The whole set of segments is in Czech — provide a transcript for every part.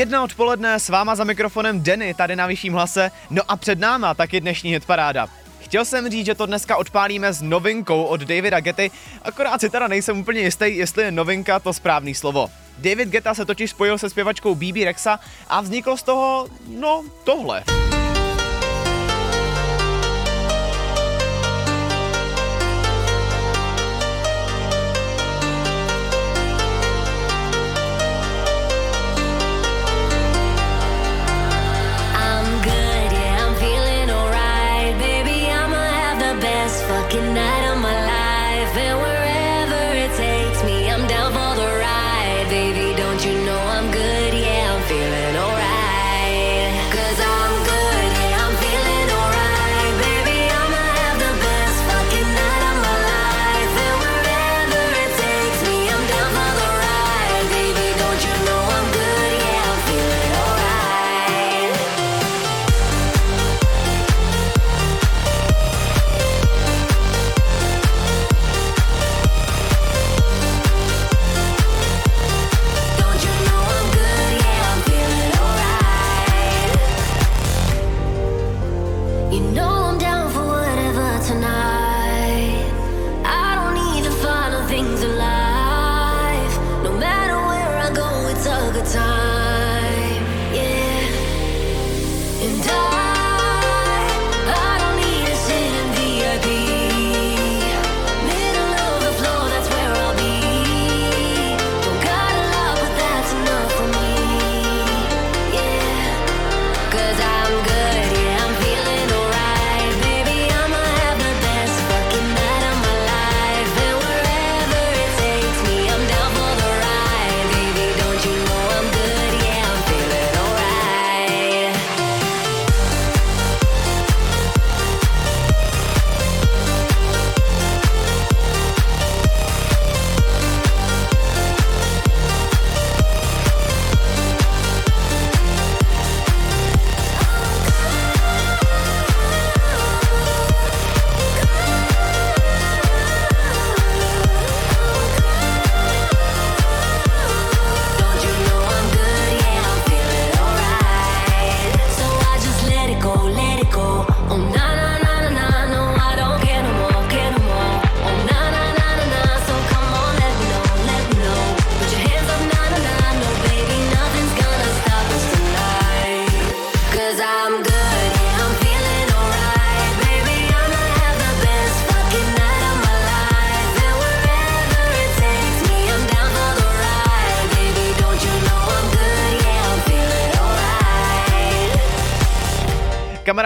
Jedna odpoledne s váma za mikrofonem Denny tady na vyšším hlase, no a před náma taky dnešní hitparáda. Chtěl jsem říct, že to dneska odpálíme s novinkou od Davida Getty, akorát si teda nejsem úplně jistý, jestli je novinka to správný slovo. David Geta se totiž spojil se zpěvačkou BB Rexa a vzniklo z toho, no, tohle.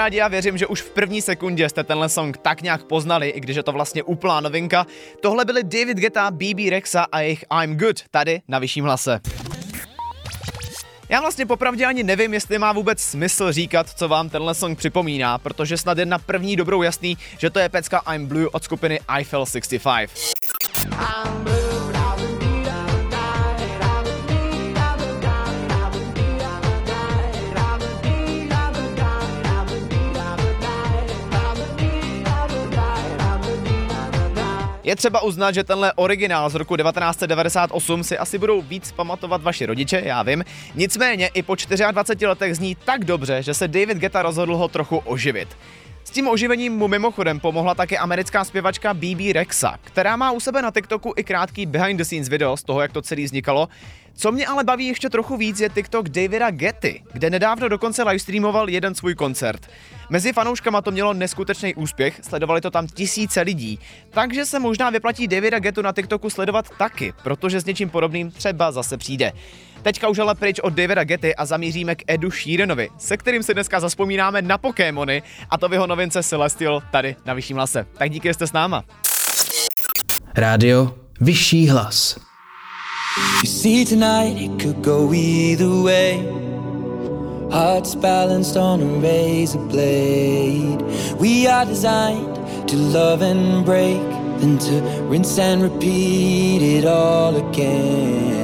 Kamarádi, já věřím, že už v první sekundě jste tenhle song tak nějak poznali, i když je to vlastně úplná novinka. Tohle byly David Geta, BB Rexa a jejich I'm Good tady na vyšším hlase. Já vlastně popravdě ani nevím, jestli má vůbec smysl říkat, co vám tenhle song připomíná, protože snad jen na první dobrou jasný, že to je pecka I'm Blue od skupiny Eiffel 65. I'm blue. Je třeba uznat, že tenhle originál z roku 1998 si asi budou víc pamatovat vaši rodiče, já vím. Nicméně i po 24 letech zní tak dobře, že se David Geta rozhodl ho trochu oživit. Tím oživením mu mimochodem pomohla také americká zpěvačka BB Rexa, která má u sebe na TikToku i krátký behind the scenes video z toho, jak to celé vznikalo. Co mě ale baví ještě trochu víc je TikTok Davida Getty, kde nedávno dokonce livestreamoval jeden svůj koncert. Mezi fanouškama to mělo neskutečný úspěch, sledovali to tam tisíce lidí, takže se možná vyplatí Davida Getu na TikToku sledovat taky, protože s něčím podobným třeba zase přijde. Teďka už ale pryč od Davida Getty a zamíříme k Edu Sheeranovi, se kterým si dneska zaspomínáme na Pokémony a to v jeho novince Celestial tady na Vyšším hlase. Tak díky, že jste s náma. Rádio Vyšší hlas. You see tonight it could go either way Hearts balanced on a razor blade We are designed to love and break Then to rinse and repeat it all again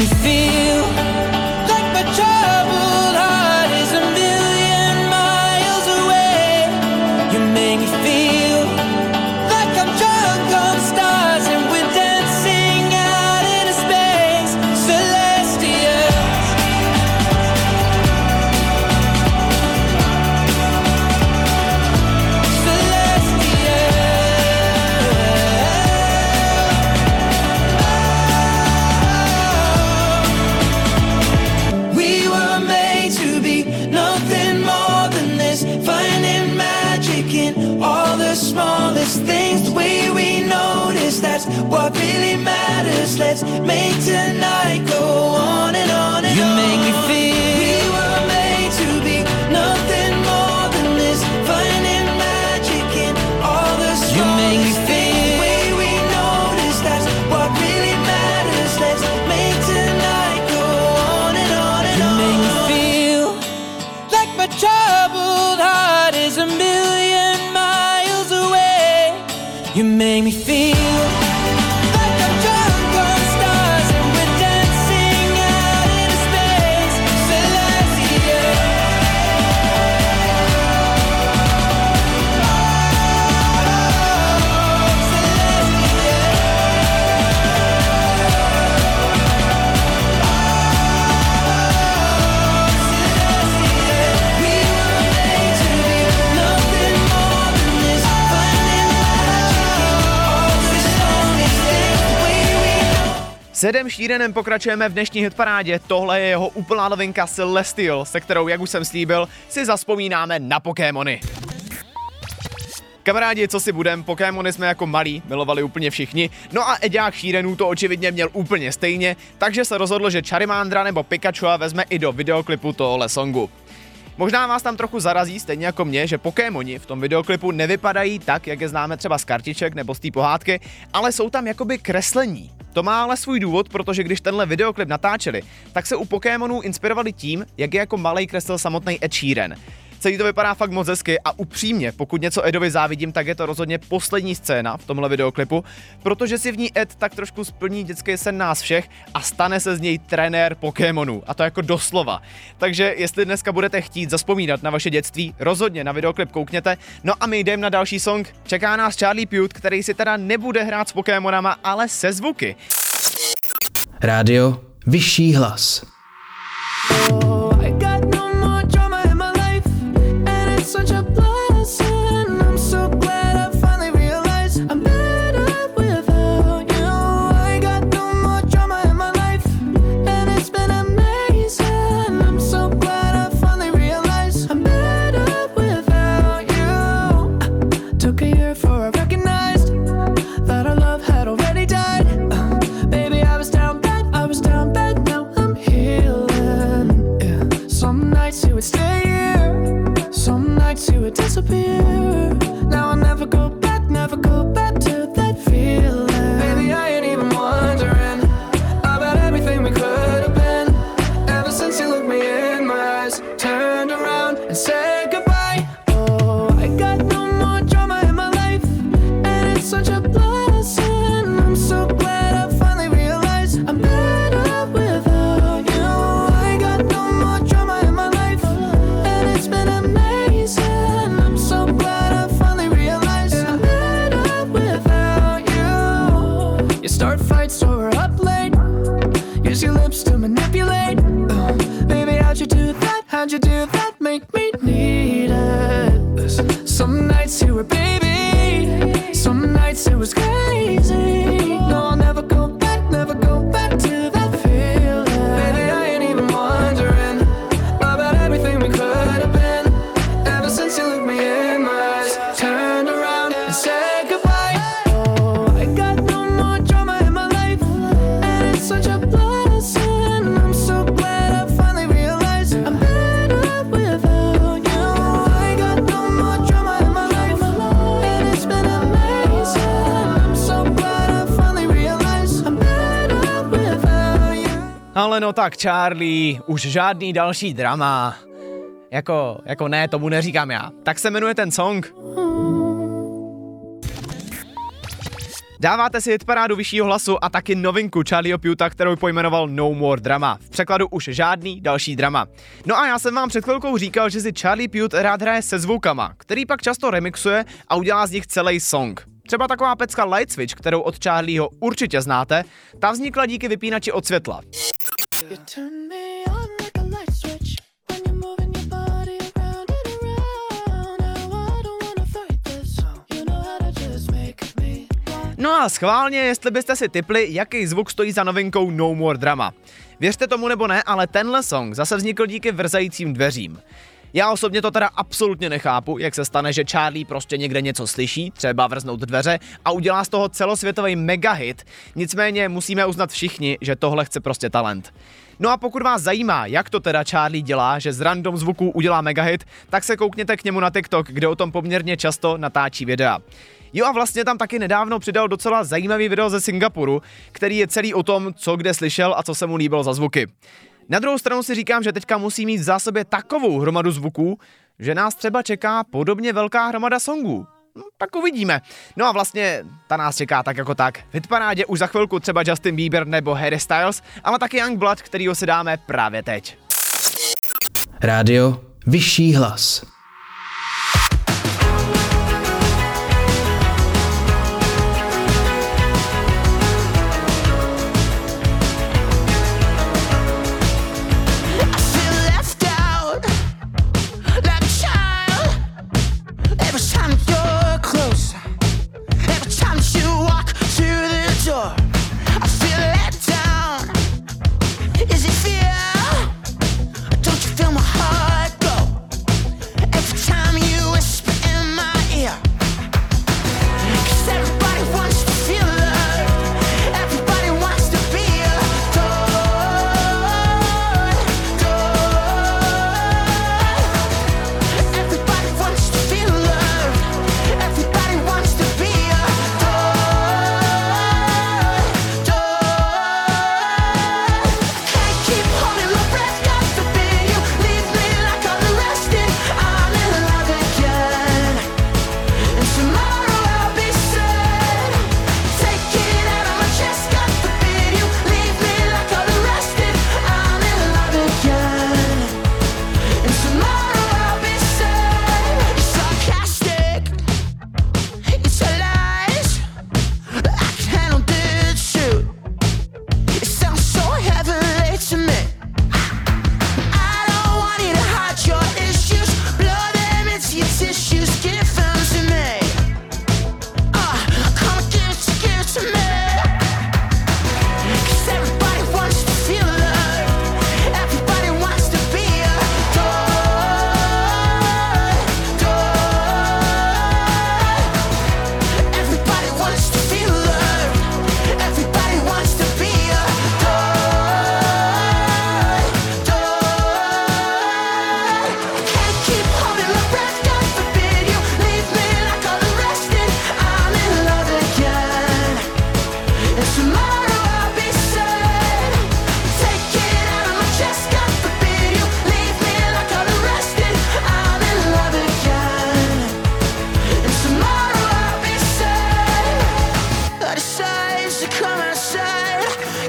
me feel Edem šírenem pokračujeme v dnešní hitparádě, tohle je jeho úplná novinka Celestial, se kterou, jak už jsem slíbil, si zaspomínáme na Pokémony. Kamarádi, co si budem, Pokémony jsme jako malí milovali úplně všichni, no a Eďák Šírenů to očividně měl úplně stejně, takže se rozhodl, že Charimandra nebo Pikachu vezme i do videoklipu tohle songu. Možná vás tam trochu zarazí, stejně jako mě, že Pokémoni v tom videoklipu nevypadají tak, jak je známe třeba z kartiček nebo z té pohádky, ale jsou tam jakoby kreslení. To má ale svůj důvod, protože když tenhle videoklip natáčeli, tak se u Pokémonů inspirovali tím, jak je jako malý kreslil samotný Ed Sheeran. Celý to vypadá fakt moc hezky a upřímně, pokud něco Edovi závidím, tak je to rozhodně poslední scéna v tomhle videoklipu, protože si v ní Ed tak trošku splní dětský sen nás všech a stane se z něj trenér Pokémonů. A to jako doslova. Takže jestli dneska budete chtít zaspomínat na vaše dětství, rozhodně na videoklip koukněte. No a my jdeme na další song. Čeká nás Charlie Pute, který si teda nebude hrát s Pokémonama, ale se zvuky. Rádio Vyšší hlas. Ale no tak, Charlie, už žádný další drama. Jako, jako ne, tomu neříkám já. Tak se jmenuje ten song. Dáváte si hitparádu vyššího hlasu a taky novinku Charlieho Puta, kterou pojmenoval No More Drama. V překladu už žádný další drama. No a já jsem vám před chvilkou říkal, že si Charlie Pute rád hraje se zvukama, který pak často remixuje a udělá z nich celý song. Třeba taková pecka Light Switch, kterou od Charlieho určitě znáte, ta vznikla díky vypínači od světla. You turn me on like a light switch when you're moving your body around and around. Now I don't wanna fight this, you know how to just make me. No a schválně, jestli byste si typli, jaký zvuk stojí za novinkou No More Drama. Věřte tomu nebo ne, ale tenhle song zase vznikl díky vrzajícím dveřím. Já osobně to teda absolutně nechápu, jak se stane, že Charlie prostě někde něco slyší, třeba vrznout dveře a udělá z toho celosvětový megahit, nicméně musíme uznat všichni, že tohle chce prostě talent. No a pokud vás zajímá, jak to teda Charlie dělá, že z random zvuků udělá megahit, tak se koukněte k němu na TikTok, kde o tom poměrně často natáčí videa. Jo a vlastně tam taky nedávno přidal docela zajímavý video ze Singapuru, který je celý o tom, co kde slyšel a co se mu líbilo za zvuky. Na druhou stranu si říkám, že teďka musí mít v zásobě takovou hromadu zvuků, že nás třeba čeká podobně velká hromada songů. No, tak uvidíme. No a vlastně ta nás čeká tak jako tak. V hitparádě už za chvilku třeba Justin Bieber nebo Harry Styles, ale taky Youngblood, kterýho si dáme právě teď. Rádio Vyšší hlas.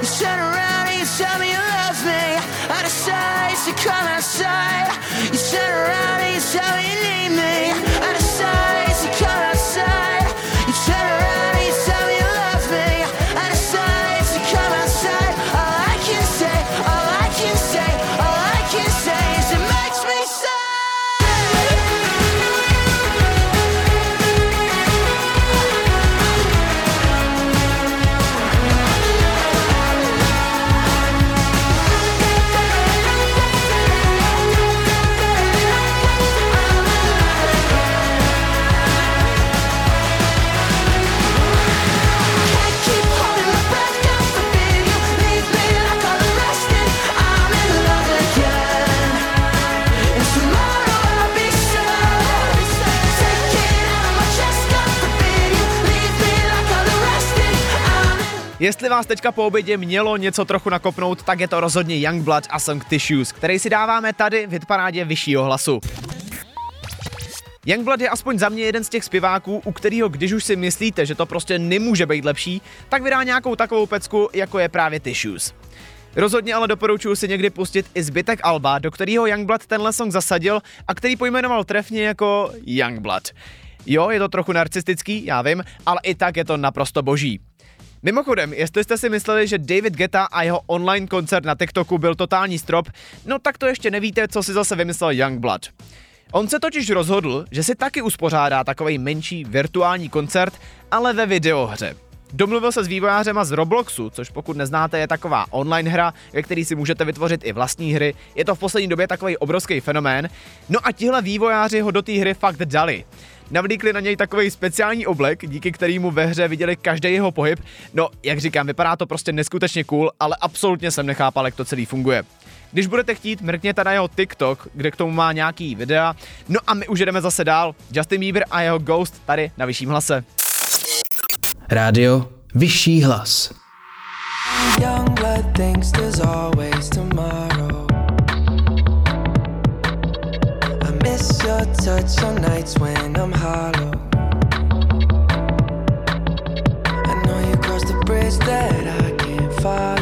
You turn around and you tell me you love me. I decide to come outside. You turn around and you tell me you Jestli vás teďka po obědě mělo něco trochu nakopnout, tak je to rozhodně Youngblood a song Tissues, který si dáváme tady v hitparádě vyššího hlasu. Youngblood je aspoň za mě jeden z těch zpěváků, u kterého, když už si myslíte, že to prostě nemůže být lepší, tak vydá nějakou takovou pecku, jako je právě Tissues. Rozhodně ale doporučuji si někdy pustit i zbytek Alba, do kterého Youngblood tenhle song zasadil a který pojmenoval trefně jako Youngblood. Jo, je to trochu narcistický, já vím, ale i tak je to naprosto boží. Mimochodem, jestli jste si mysleli, že David Geta a jeho online koncert na TikToku byl totální strop, no tak to ještě nevíte, co si zase vymyslel Youngblood. On se totiž rozhodl, že si taky uspořádá takový menší virtuální koncert, ale ve videohře. Domluvil se s vývojářem z Robloxu, což pokud neznáte, je taková online hra, ve které si můžete vytvořit i vlastní hry. Je to v poslední době takový obrovský fenomén. No a tihle vývojáři ho do té hry fakt dali. Navlíkli na něj takový speciální oblek, díky kterému ve hře viděli každý jeho pohyb. No, jak říkám, vypadá to prostě neskutečně cool, ale absolutně jsem nechápal, jak to celý funguje. Když budete chtít, mrkněte na jeho TikTok, kde k tomu má nějaký videa. No a my už jdeme zase dál. Justin Bieber a jeho Ghost tady na vyšším hlase. Rádio Vyšší hlas. I miss your touch on nights when I'm hollow. That I can't follow.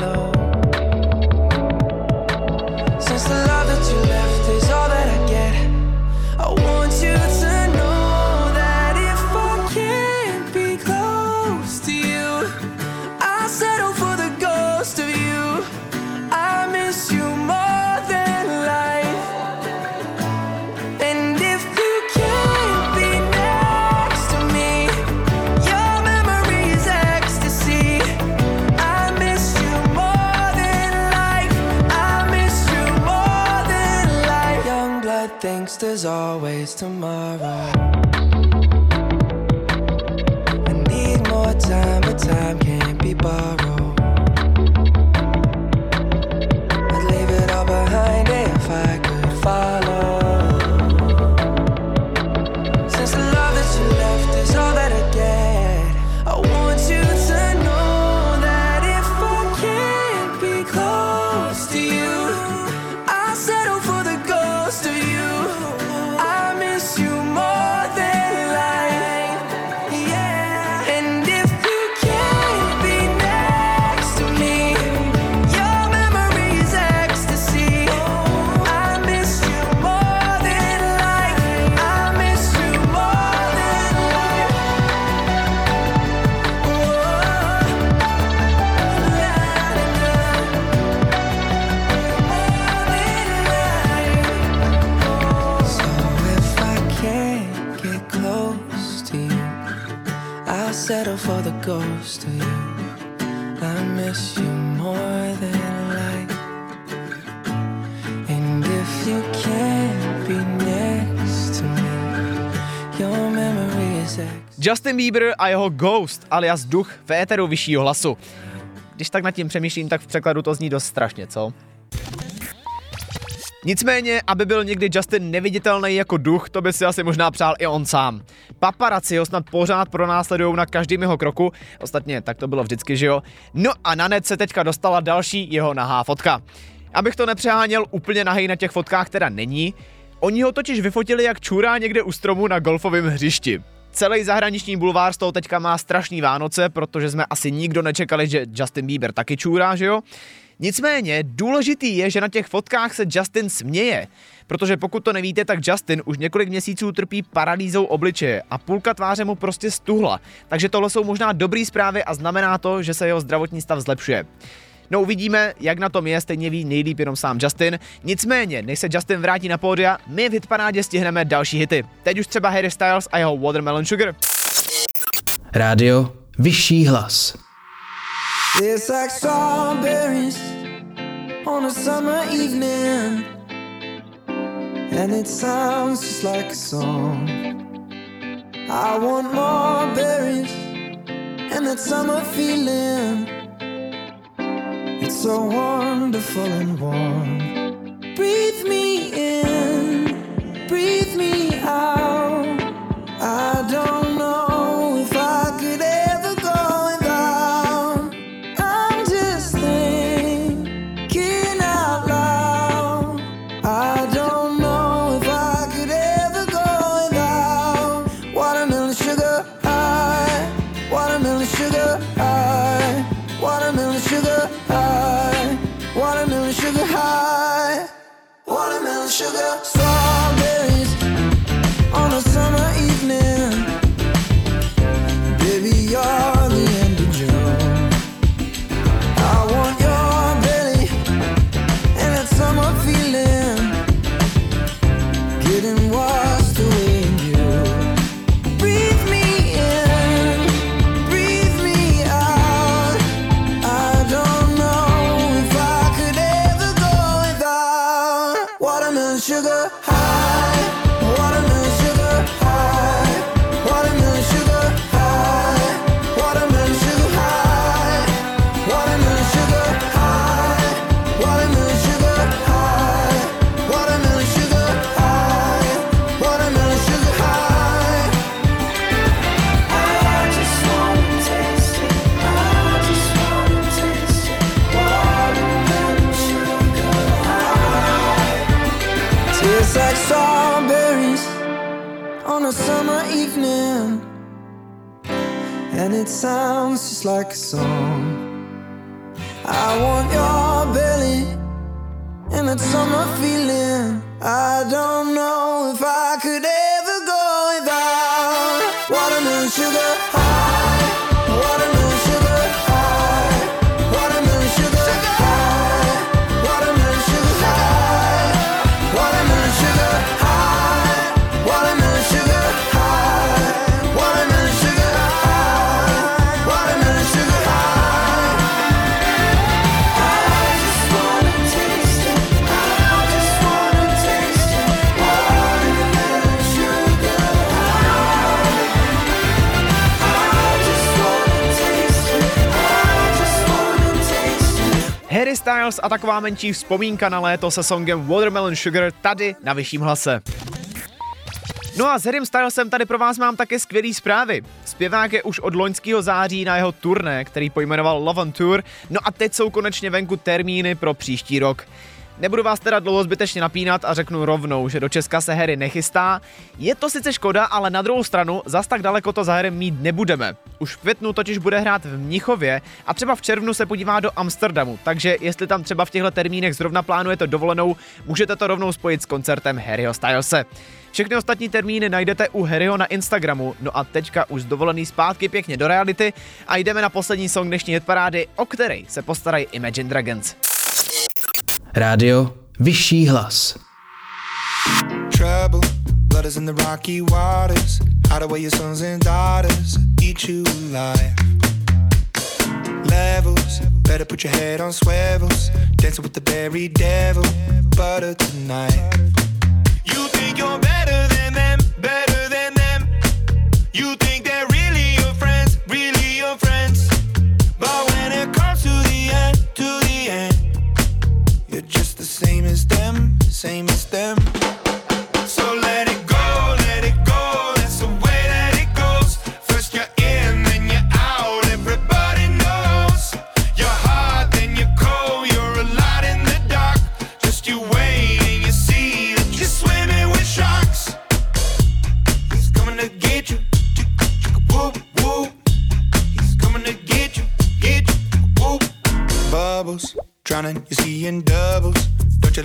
Justin Bieber a jeho Ghost, alias duch v éteru vyššího hlasu. Když tak nad tím přemýšlím, tak v překladu to zní dost strašně, co? Nicméně, aby byl někdy Justin neviditelný jako duch, to by si asi možná přál i on sám. Paparazzi ho snad pořád pronásledují na každém jeho kroku, ostatně tak to bylo vždycky, že jo? No a na net se teďka dostala další jeho nahá fotka. Abych to nepřeháněl úplně nahej na těch fotkách teda není, oni ho totiž vyfotili jak čurá někde u stromu na golfovém hřišti. Celý zahraniční bulvár z toho teďka má strašný Vánoce, protože jsme asi nikdo nečekali, že Justin Bieber taky čůrá, že jo? Nicméně důležitý je, že na těch fotkách se Justin směje, protože pokud to nevíte, tak Justin už několik měsíců trpí paralýzou obličeje a půlka tváře mu prostě stuhla, takže tohle jsou možná dobrý zprávy a znamená to, že se jeho zdravotní stav zlepšuje. No uvidíme, jak na tom je, stejně ví nejlíp jenom sám Justin. Nicméně, než se Justin vrátí na pódia, my v hitparádě stihneme další hity. Teď už třeba Harry Styles a jeho Watermelon Sugar. Rádio Vyšší hlas. It's like strawberries on a summer evening, and it sounds just like a song. I want more berries and that summer feeling. So wonderful and warm. Breathe me in, breathe like a song. I want your belly and that summer feeling. I don't know if I could ever go without watermelon sugar Styles a taková menší vzpomínka na léto se songem Watermelon Sugar tady na vyšším hlase. No a s Harrym Stylesem tady pro vás mám také skvělé zprávy. Zpěvák je už od loňského září na jeho turné, který pojmenoval Love on Tour, no a teď jsou konečně venku termíny pro příští rok. Nebudu vás teda dlouho zbytečně napínat a řeknu rovnou, že do Česka se Harry nechystá. Je to sice škoda, ale na druhou stranu zas tak daleko to za Harrym mít nebudeme. Už v květnu totiž bude hrát v Mnichově a třeba v červnu se podívá do Amsterdamu, takže jestli tam třeba v těchto termínech zrovna plánujete dovolenou, můžete to rovnou spojit s koncertem Harryho Stylese. Všechny ostatní termíny najdete u Harryho na Instagramu, no a teďka už dovolený zpátky pěkně do reality a jdeme na poslední song dnešní hitparády, o který se postarají Imagine Dragons. Rádio Vyšší hlas. trouble. Blood is in the rocky waters. Hide away your sons and daughters. Eat you alive. Levels. Better put your head on swivels. Dancing with the berry devil. Butter tonight. You think you're better than them, better than them. You think they're same as them.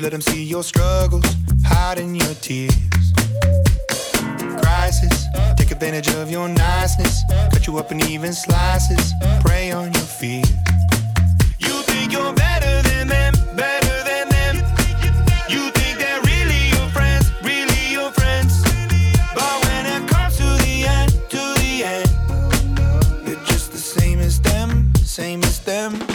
Let them see your struggles, hiding your tears. Crisis, take advantage of your niceness, cut you up in even slices, prey on your fears. You think you're better than them, better than them. You think they're really your friends, really your friends. But when it comes to the end, to the end, you're just the same as them, same as them.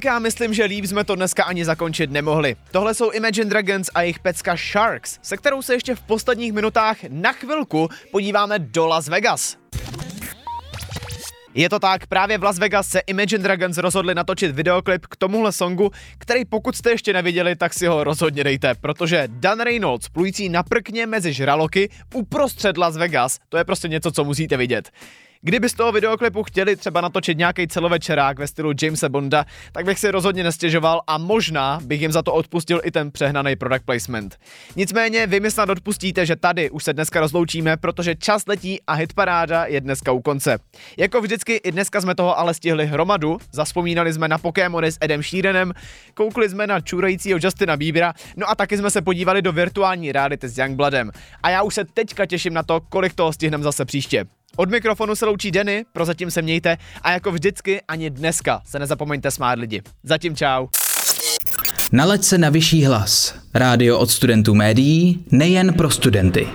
Tak já myslím, že líp jsme to dneska ani zakončit nemohli. Tohle jsou Imagine Dragons a jejich pecka Sharks, se kterou se ještě v posledních minutách na chvilku podíváme do Las Vegas. Je to tak, právě v Las Vegas se Imagine Dragons rozhodli natočit videoklip k tomuhle songu, který pokud jste ještě neviděli, tak si ho rozhodně dejte, protože Dan Reynolds, plující na prkně mezi žraloky uprostřed Las Vegas, to je prostě něco, co musíte vidět. Kdyby z toho videoklipu chtěli třeba natočit nějaký celovečerák ve stylu Jamesa Bonda, tak bych si rozhodně nestěžoval a možná bych jim za to odpustil i ten přehnaný product placement. Nicméně vy mi snad odpustíte, že tady už se dneska rozloučíme, protože čas letí a hitparáda je dneska u konce. Jako vždycky i dneska jsme toho ale stihli hromadu, zaspomínali jsme na Pokémony s Edem Sheeranem, koukli jsme na čurajícího Justina Biebera, no a taky jsme se podívali do virtuální reality s Youngbloodem. A já už se teďka těším na to, kolik toho stihneme zase příště. Od mikrofonu se loučí Denny, prozatím se mějte a jako vždycky ani dneska se nezapomeňte smát lidi. Zatím čau. Nalaď se na vyšší hlas. Rádio od studentů médií nejen pro studenty.